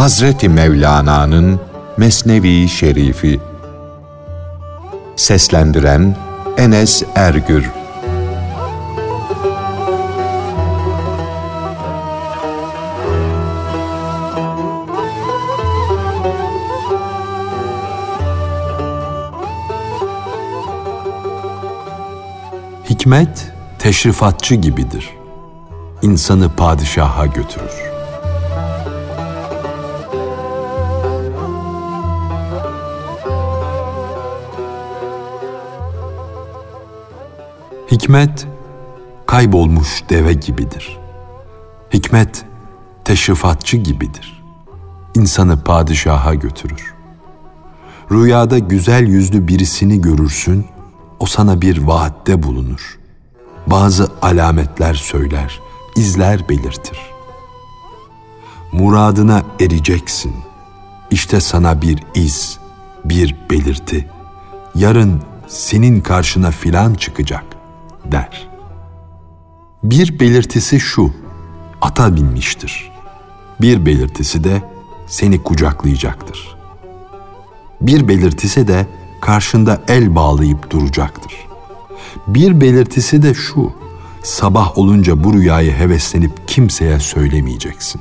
Hazreti Mevlana'nın Mesnevi Şerifi Seslendiren Enes Ergür Hikmet teşrifatçı gibidir. İnsanı padişaha götürür. Hikmet kaybolmuş deve gibidir. Hikmet teşrifatçı gibidir. İnsanı padişaha götürür. Rüyada güzel yüzlü birisini görürsün, o sana bir vaatte bulunur. Bazı alametler söyler, izler belirtir. Muradına ereceksin. İşte sana bir iz, bir belirti. Yarın senin karşına filan çıkacak der. Bir belirtisi şu, ata binmiştir. Bir belirtisi de seni kucaklayacaktır. Bir belirtisi de karşında el bağlayıp duracaktır. Bir belirtisi de şu, sabah olunca bu rüyayı heveslenip kimseye söylemeyeceksin.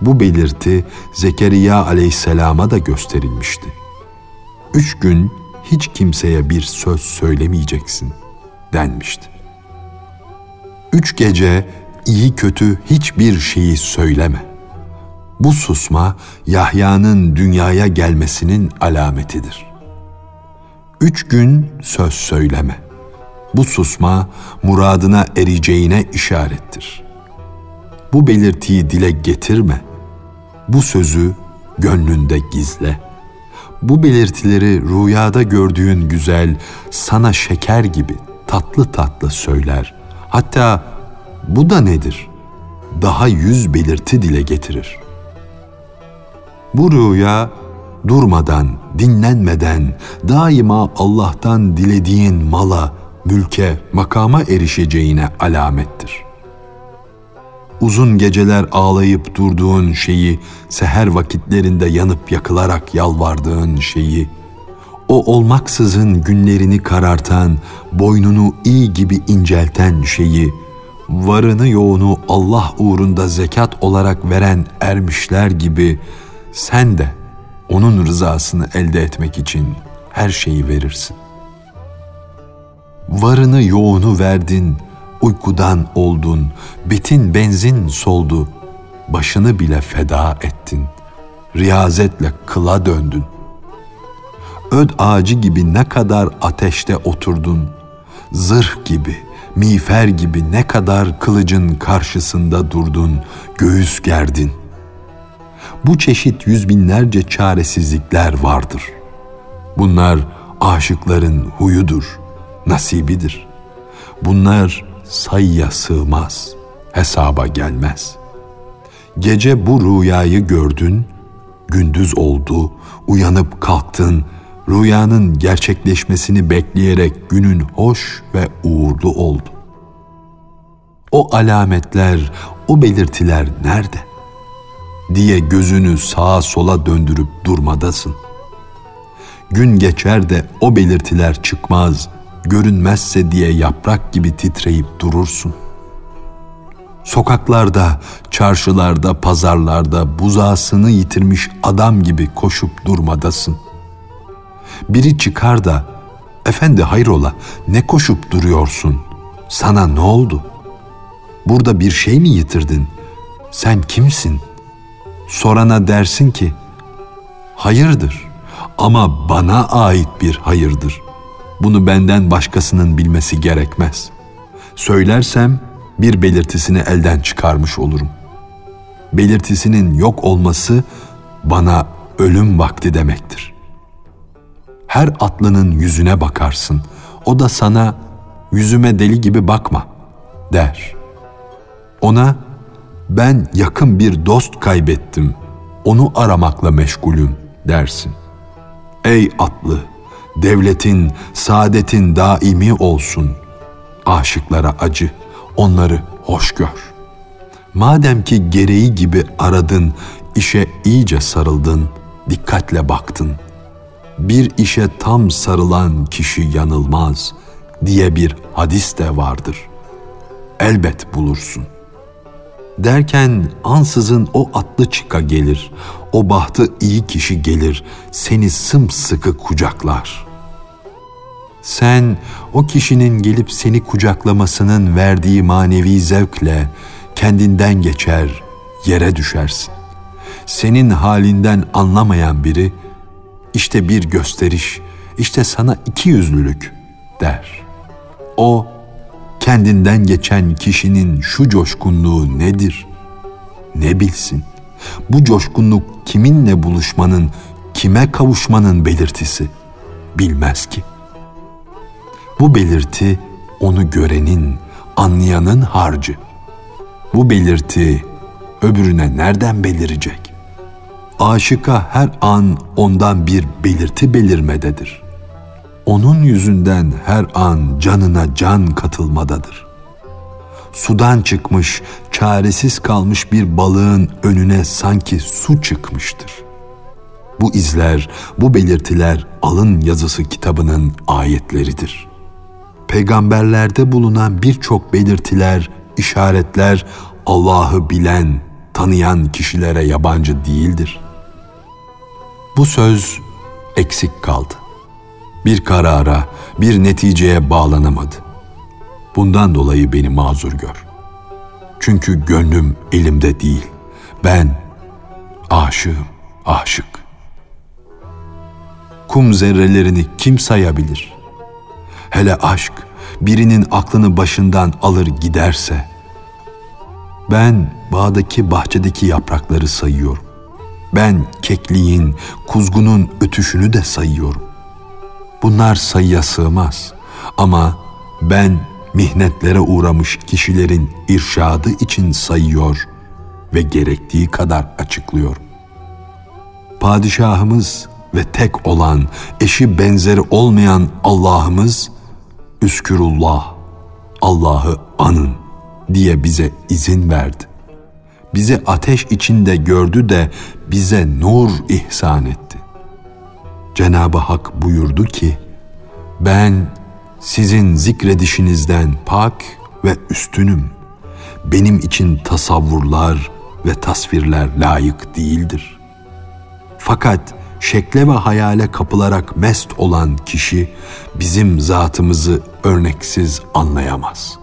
Bu belirti Zekeriya aleyhisselama da gösterilmişti. Üç gün hiç kimseye bir söz söylemeyeceksin denmişti. Üç gece iyi kötü hiçbir şeyi söyleme. Bu susma Yahya'nın dünyaya gelmesinin alametidir.'' Üç gün söz söyleme. Bu susma muradına ereceğine işarettir. Bu belirtiyi dile getirme. Bu sözü gönlünde gizle. Bu belirtileri rüyada gördüğün güzel sana şeker gibi tatlı tatlı söyler. Hatta bu da nedir? Daha yüz belirti dile getirir. Bu rüya durmadan, dinlenmeden daima Allah'tan dilediğin mala, mülke, makama erişeceğine alamettir. Uzun geceler ağlayıp durduğun şeyi, seher vakitlerinde yanıp yakılarak yalvardığın şeyi, o olmaksızın günlerini karartan, boynunu iyi gibi incelten şeyi, varını yoğunu Allah uğrunda zekat olarak veren ermişler gibi sen de onun rızasını elde etmek için her şeyi verirsin. Varını yoğunu verdin, uykudan oldun, betin benzin soldu, başını bile feda ettin, riyazetle kıla döndün. Öd ağacı gibi ne kadar ateşte oturdun, zırh gibi, miğfer gibi ne kadar kılıcın karşısında durdun, göğüs gerdin bu çeşit yüz binlerce çaresizlikler vardır. Bunlar aşıkların huyudur, nasibidir. Bunlar sayıya sığmaz, hesaba gelmez. Gece bu rüyayı gördün, gündüz oldu, uyanıp kalktın, rüyanın gerçekleşmesini bekleyerek günün hoş ve uğurlu oldu. O alametler, o belirtiler nerede? diye gözünü sağa sola döndürüp durmadasın. Gün geçer de o belirtiler çıkmaz, görünmezse diye yaprak gibi titreyip durursun. Sokaklarda, çarşılarda, pazarlarda buzağısını yitirmiş adam gibi koşup durmadasın. Biri çıkar da, efendi hayrola ne koşup duruyorsun? Sana ne oldu? Burada bir şey mi yitirdin? Sen kimsin?'' sorana dersin ki, hayırdır ama bana ait bir hayırdır. Bunu benden başkasının bilmesi gerekmez. Söylersem bir belirtisini elden çıkarmış olurum. Belirtisinin yok olması bana ölüm vakti demektir. Her atlının yüzüne bakarsın. O da sana yüzüme deli gibi bakma der. Ona ben yakın bir dost kaybettim, onu aramakla meşgulüm dersin. Ey atlı, devletin, saadetin daimi olsun. Aşıklara acı, onları hoş gör. Madem ki gereği gibi aradın, işe iyice sarıldın, dikkatle baktın. Bir işe tam sarılan kişi yanılmaz diye bir hadis de vardır. Elbet bulursun. Derken ansızın o atlı çıka gelir, o bahtı iyi kişi gelir, seni sımsıkı kucaklar. Sen o kişinin gelip seni kucaklamasının verdiği manevi zevkle kendinden geçer, yere düşersin. Senin halinden anlamayan biri işte bir gösteriş, işte sana iki yüzlülük der. O kendinden geçen kişinin şu coşkunluğu nedir? Ne bilsin? Bu coşkunluk kiminle buluşmanın, kime kavuşmanın belirtisi? Bilmez ki. Bu belirti onu görenin, anlayanın harcı. Bu belirti öbürüne nereden belirecek? Aşıka her an ondan bir belirti belirmededir. Onun yüzünden her an canına can katılmadadır. Sudan çıkmış, çaresiz kalmış bir balığın önüne sanki su çıkmıştır. Bu izler, bu belirtiler alın yazısı kitabının ayetleridir. Peygamberlerde bulunan birçok belirtiler, işaretler Allah'ı bilen, tanıyan kişilere yabancı değildir. Bu söz eksik kaldı. Bir karara, bir neticeye bağlanamadı. Bundan dolayı beni mazur gör. Çünkü gönlüm elimde değil. Ben aşığım, aşık. Kum zerrelerini kim sayabilir? Hele aşk birinin aklını başından alır giderse. Ben bağdaki bahçedeki yaprakları sayıyorum. Ben kekliğin, kuzgunun ötüşünü de sayıyorum. Bunlar sayıya sığmaz ama ben mihnetlere uğramış kişilerin irşadı için sayıyor ve gerektiği kadar açıklıyor. Padişahımız ve tek olan, eşi benzeri olmayan Allah'ımız Üskürullah, Allah'ı anın diye bize izin verdi. Bize ateş içinde gördü de bize nur ihsan etti. Cenab-ı Hak buyurdu ki, ben sizin zikredişinizden pak ve üstünüm. Benim için tasavvurlar ve tasvirler layık değildir. Fakat şekle ve hayale kapılarak mest olan kişi bizim zatımızı örneksiz anlayamaz.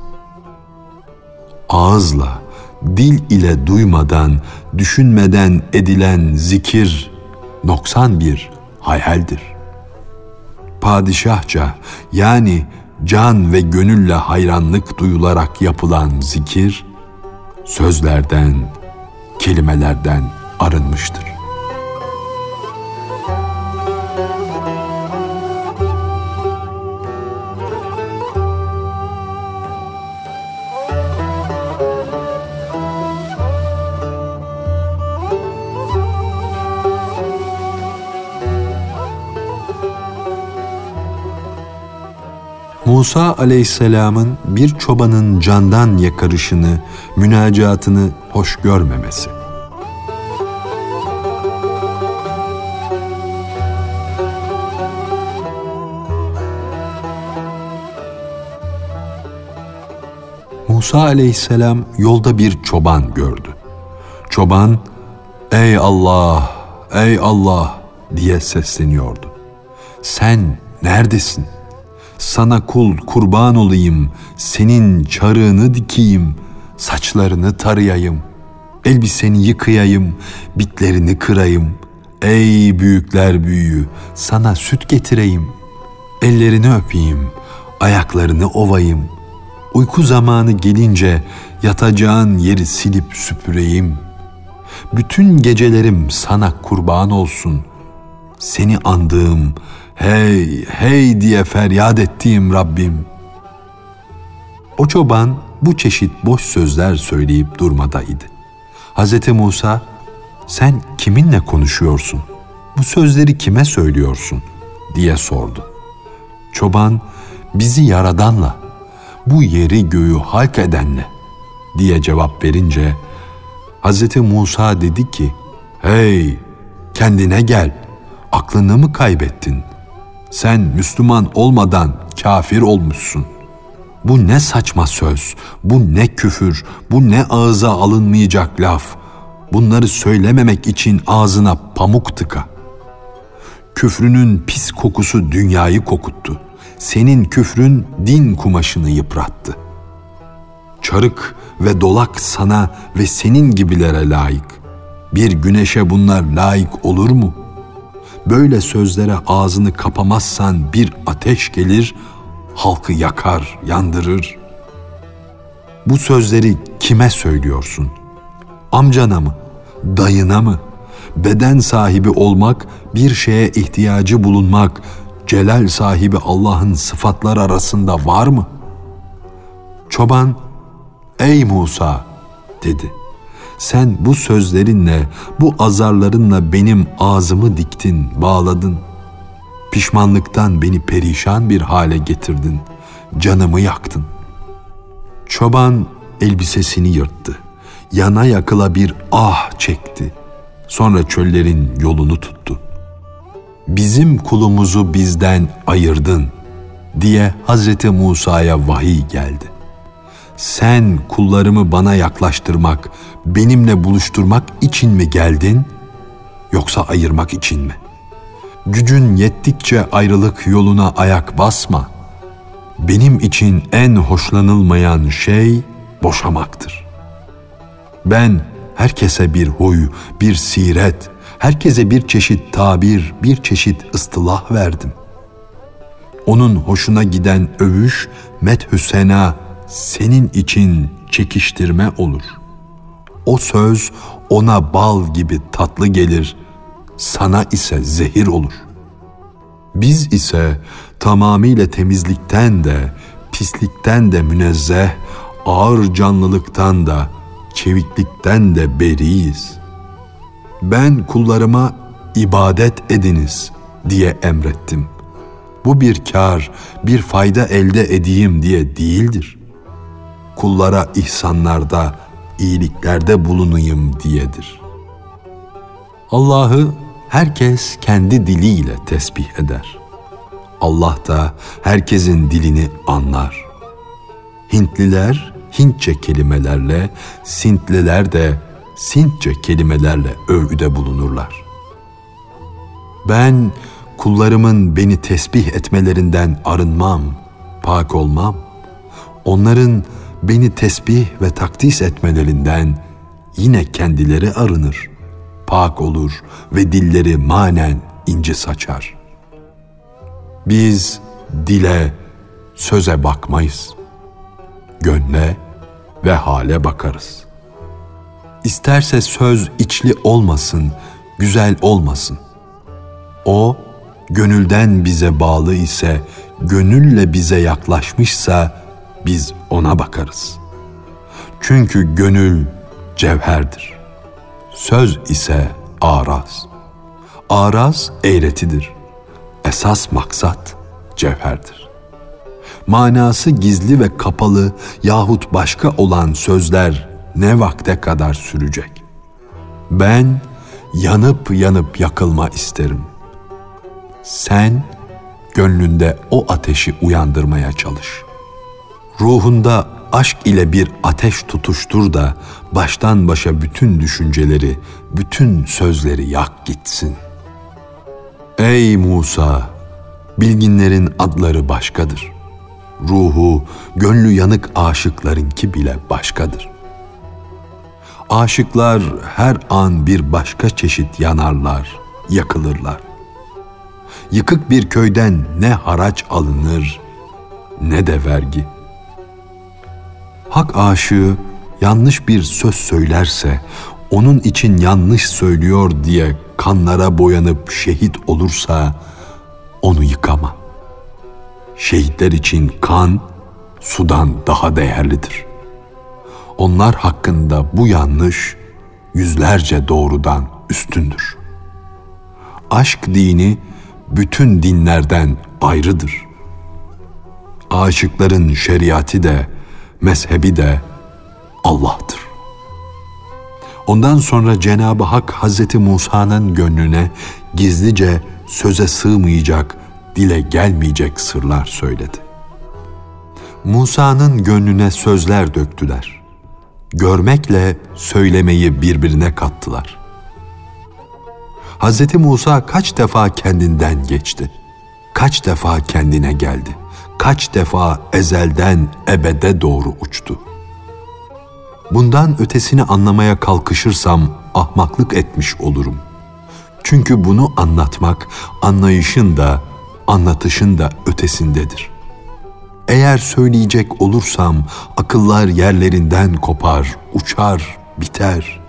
Ağızla, dil ile duymadan, düşünmeden edilen zikir noksan bir hayaldir. Padişahça yani can ve gönülle hayranlık duyularak yapılan zikir sözlerden, kelimelerden arınmıştır. Musa aleyhisselamın bir çobanın candan yakarışını, münacatını hoş görmemesi. Musa aleyhisselam yolda bir çoban gördü. Çoban, ''Ey Allah, ey Allah!'' diye sesleniyordu. ''Sen neredesin?'' Sana kul kurban olayım, senin çarığını dikeyim, saçlarını tarayayım, elbiseni yıkayayım, bitlerini kırayım. Ey büyükler büyüğü, sana süt getireyim, ellerini öpeyim, ayaklarını ovayım. Uyku zamanı gelince yatacağın yeri silip süpüreyim. Bütün gecelerim sana kurban olsun. Seni andığım, hey hey diye feryat ettiğim Rabbim. O çoban bu çeşit boş sözler söyleyip durmadaydı. Hz. Musa, sen kiminle konuşuyorsun? Bu sözleri kime söylüyorsun? diye sordu. Çoban, bizi yaradanla, bu yeri göğü halk edenle diye cevap verince, Hz. Musa dedi ki, Hey, kendine gel. Aklını mı kaybettin? Sen Müslüman olmadan kafir olmuşsun. Bu ne saçma söz, bu ne küfür, bu ne ağza alınmayacak laf. Bunları söylememek için ağzına pamuk tıka. Küfrünün pis kokusu dünyayı kokuttu. Senin küfrün din kumaşını yıprattı. Çarık ve dolak sana ve senin gibilere layık. Bir güneşe bunlar layık olur mu? Böyle sözlere ağzını kapamazsan bir ateş gelir, halkı yakar, yandırır. Bu sözleri kime söylüyorsun? Amcana mı? Dayına mı? Beden sahibi olmak, bir şeye ihtiyacı bulunmak, celal sahibi Allah'ın sıfatlar arasında var mı? Çoban, ey Musa dedi. Sen bu sözlerinle, bu azarlarınla benim ağzımı diktin, bağladın. Pişmanlıktan beni perişan bir hale getirdin. Canımı yaktın. Çoban elbisesini yırttı. Yana yakıla bir ah çekti. Sonra çöllerin yolunu tuttu. Bizim kulumuzu bizden ayırdın diye Hazreti Musa'ya vahiy geldi. Sen kullarımı bana yaklaştırmak, benimle buluşturmak için mi geldin yoksa ayırmak için mi?'' Gücün yettikçe ayrılık yoluna ayak basma. Benim için en hoşlanılmayan şey boşamaktır. Ben herkese bir huy, bir siret, herkese bir çeşit tabir, bir çeşit ıstılah verdim. Onun hoşuna giden övüş, methü sena senin için çekiştirme olur. O söz ona bal gibi tatlı gelir.'' sana ise zehir olur. Biz ise tamamıyla temizlikten de, pislikten de münezzeh, ağır canlılıktan da, çeviklikten de beriyiz. Ben kullarıma ibadet ediniz diye emrettim. Bu bir kar, bir fayda elde edeyim diye değildir. Kullara ihsanlarda, iyiliklerde bulunayım diyedir. Allah'ı herkes kendi diliyle tesbih eder. Allah da herkesin dilini anlar. Hintliler Hintçe kelimelerle, Sintliler de Sintçe kelimelerle övgüde bulunurlar. Ben kullarımın beni tesbih etmelerinden arınmam, pak olmam. Onların beni tesbih ve takdis etmelerinden yine kendileri arınır pak olur ve dilleri manen inci saçar. Biz dile, söze bakmayız. Gönle ve hale bakarız. İsterse söz içli olmasın, güzel olmasın. O, gönülden bize bağlı ise, gönülle bize yaklaşmışsa, biz ona bakarız. Çünkü gönül cevherdir.'' Söz ise araz. Araz eğretidir. Esas maksat cevherdir. Manası gizli ve kapalı yahut başka olan sözler ne vakte kadar sürecek? Ben yanıp yanıp yakılma isterim. Sen gönlünde o ateşi uyandırmaya çalış. Ruhunda aşk ile bir ateş tutuştur da baştan başa bütün düşünceleri, bütün sözleri yak gitsin. Ey Musa! Bilginlerin adları başkadır. Ruhu, gönlü yanık aşıklarınki bile başkadır. Aşıklar her an bir başka çeşit yanarlar, yakılırlar. Yıkık bir köyden ne haraç alınır ne de vergi.'' Hak aşığı yanlış bir söz söylerse onun için yanlış söylüyor diye kanlara boyanıp şehit olursa onu yıkama. Şehitler için kan sudan daha değerlidir. Onlar hakkında bu yanlış yüzlerce doğrudan üstündür. Aşk dini bütün dinlerden ayrıdır. Aşıkların şeriatı de mezhebi de Allah'tır. Ondan sonra Cenab-ı Hak Hazreti Musa'nın gönlüne gizlice söze sığmayacak, dile gelmeyecek sırlar söyledi. Musa'nın gönlüne sözler döktüler. Görmekle söylemeyi birbirine kattılar. Hazreti Musa kaç defa kendinden geçti. Kaç defa kendine geldi. Kaç defa ezelden ebede doğru uçtu. Bundan ötesini anlamaya kalkışırsam ahmaklık etmiş olurum. Çünkü bunu anlatmak anlayışın da anlatışın da ötesindedir. Eğer söyleyecek olursam akıllar yerlerinden kopar, uçar, biter.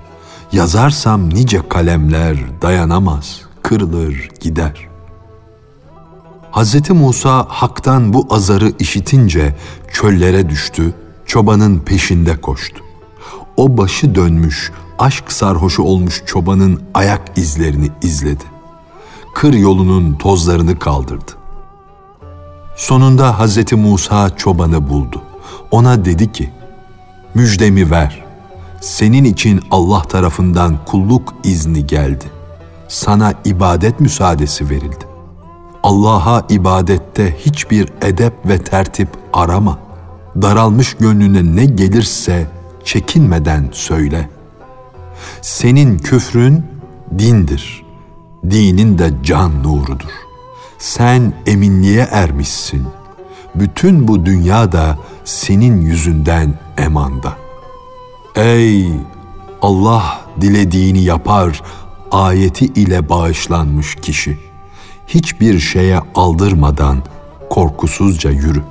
Yazarsam nice kalemler dayanamaz, kırılır, gider. Hz. Musa haktan bu azarı işitince çöllere düştü, çobanın peşinde koştu. O başı dönmüş, aşk sarhoşu olmuş çobanın ayak izlerini izledi. Kır yolunun tozlarını kaldırdı. Sonunda Hz. Musa çobanı buldu. Ona dedi ki, müjdemi ver. Senin için Allah tarafından kulluk izni geldi. Sana ibadet müsaadesi verildi. Allah'a ibadette hiçbir edep ve tertip arama. Daralmış gönlüne ne gelirse çekinmeden söyle. Senin küfrün dindir. Dinin de can nurudur. Sen eminliğe ermişsin. Bütün bu dünya da senin yüzünden emanda. Ey Allah dilediğini yapar ayeti ile bağışlanmış kişi. Hiçbir şeye aldırmadan korkusuzca yürü.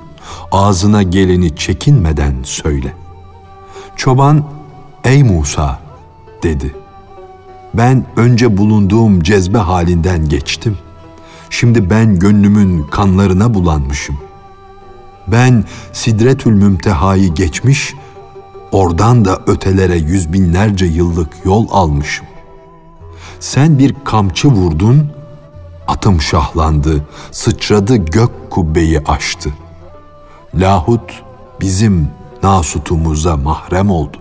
Ağzına geleni çekinmeden söyle. Çoban, ey Musa dedi. Ben önce bulunduğum cezbe halinden geçtim. Şimdi ben gönlümün kanlarına bulanmışım. Ben Sidretül Mümteha'yı geçmiş, oradan da ötelere yüz binlerce yıllık yol almışım. Sen bir kamçı vurdun, atım şahlandı, sıçradı gök kubbeyi aştı. Lahut bizim nasutumuza mahrem oldu.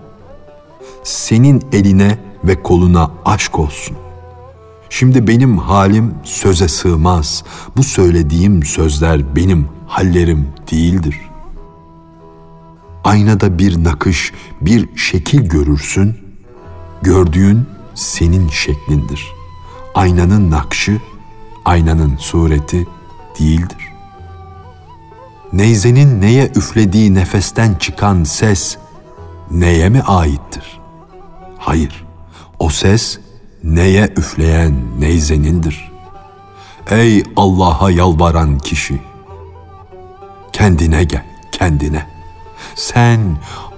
Senin eline ve koluna aşk olsun. Şimdi benim halim söze sığmaz. Bu söylediğim sözler benim hallerim değildir. Aynada bir nakış, bir şekil görürsün. Gördüğün senin şeklindir. Aynanın nakşı, aynanın sureti değildir. Neyzenin neye üflediği nefesten çıkan ses neye mi aittir? Hayır, o ses neye üfleyen neyzenindir. Ey Allah'a yalvaran kişi! Kendine gel, kendine. Sen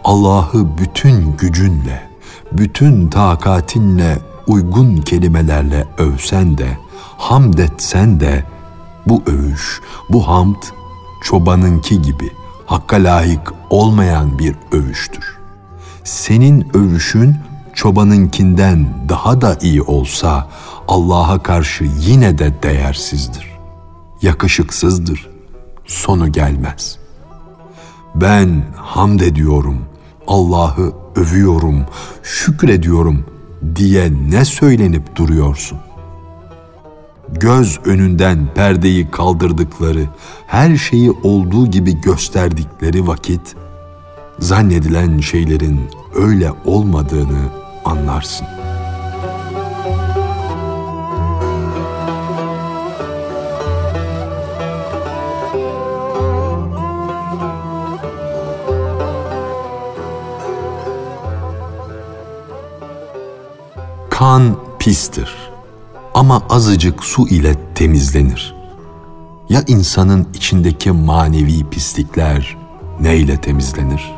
Allah'ı bütün gücünle, bütün takatinle uygun kelimelerle övsen de, hamd etsen de, bu övüş, bu hamd çobanınki gibi hakka layık olmayan bir övüştür. Senin övüşün çobanınkinden daha da iyi olsa Allah'a karşı yine de değersizdir. Yakışıksızdır. Sonu gelmez. Ben hamd ediyorum, Allah'ı övüyorum, şükrediyorum diye ne söylenip duruyorsun? Göz önünden perdeyi kaldırdıkları, her şeyi olduğu gibi gösterdikleri vakit zannedilen şeylerin öyle olmadığını anlarsın. Kan pistir ama azıcık su ile temizlenir. Ya insanın içindeki manevi pislikler neyle temizlenir?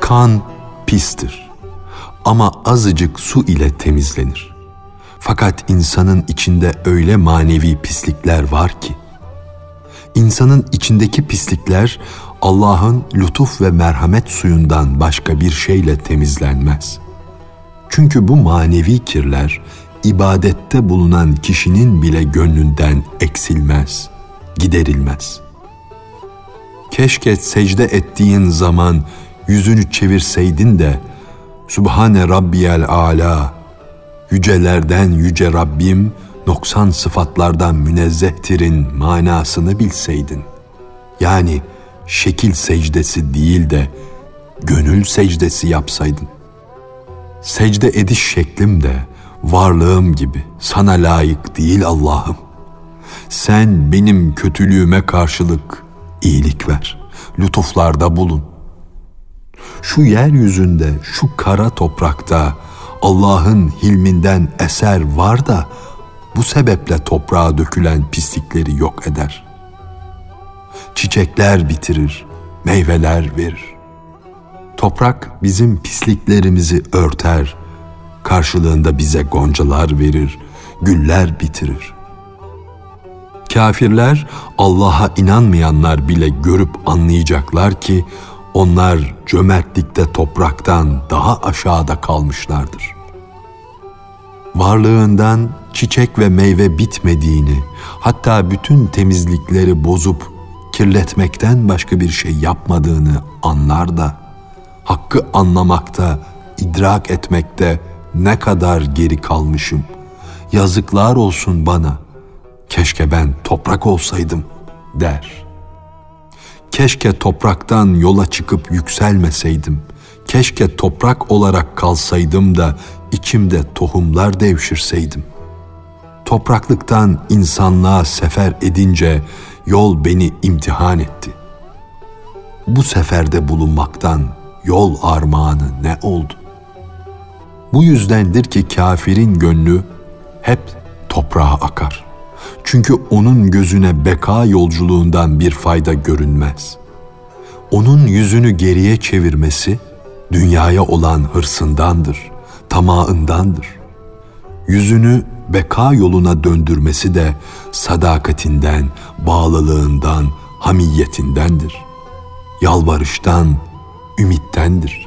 Kan pistir ama azıcık su ile temizlenir. Fakat insanın içinde öyle manevi pislikler var ki İnsanın içindeki pislikler Allah'ın lütuf ve merhamet suyundan başka bir şeyle temizlenmez. Çünkü bu manevi kirler ibadette bulunan kişinin bile gönlünden eksilmez, giderilmez. Keşke secde ettiğin zaman yüzünü çevirseydin de Sübhane Rabbiyel Ala yücelerden yüce Rabbim noksan sıfatlardan münezzehtirin manasını bilseydin. Yani şekil secdesi değil de gönül secdesi yapsaydın. Secde ediş şeklim de varlığım gibi sana layık değil Allah'ım. Sen benim kötülüğüme karşılık iyilik ver, lütuflarda bulun. Şu yeryüzünde, şu kara toprakta Allah'ın hilminden eser var da bu sebeple toprağa dökülen pislikleri yok eder. Çiçekler bitirir, meyveler verir. Toprak bizim pisliklerimizi örter, karşılığında bize goncalar verir, güller bitirir. Kafirler Allah'a inanmayanlar bile görüp anlayacaklar ki onlar cömertlikte topraktan daha aşağıda kalmışlardır. Varlığından çiçek ve meyve bitmediğini, hatta bütün temizlikleri bozup kirletmekten başka bir şey yapmadığını anlar da hakkı anlamakta, idrak etmekte ne kadar geri kalmışım. Yazıklar olsun bana. Keşke ben toprak olsaydım der. Keşke topraktan yola çıkıp yükselmeseydim. Keşke toprak olarak kalsaydım da içimde tohumlar devşirseydim. Topraklıktan insanlığa sefer edince yol beni imtihan etti. Bu seferde bulunmaktan yol armağanı ne oldu? Bu yüzdendir ki kafirin gönlü hep toprağa akar. Çünkü onun gözüne beka yolculuğundan bir fayda görünmez. Onun yüzünü geriye çevirmesi dünyaya olan hırsındandır, tamağındandır. Yüzünü beka yoluna döndürmesi de sadakatinden, bağlılığından, hamiyetindendir. Yalvarıştan, ümittendir.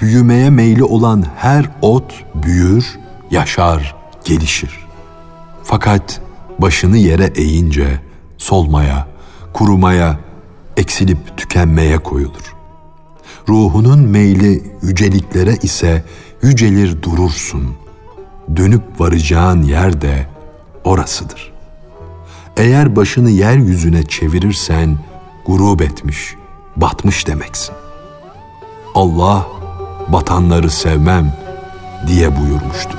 Büyümeye meyli olan her ot büyür, yaşar, gelişir. Fakat başını yere eğince solmaya, kurumaya, eksilip tükenmeye koyulur. Ruhunun meyli yüceliklere ise yücelir durursun. Dönüp varacağın yer de orasıdır. Eğer başını yeryüzüne çevirirsen grup etmiş, batmış demeksin. Allah batanları sevmem diye buyurmuştur.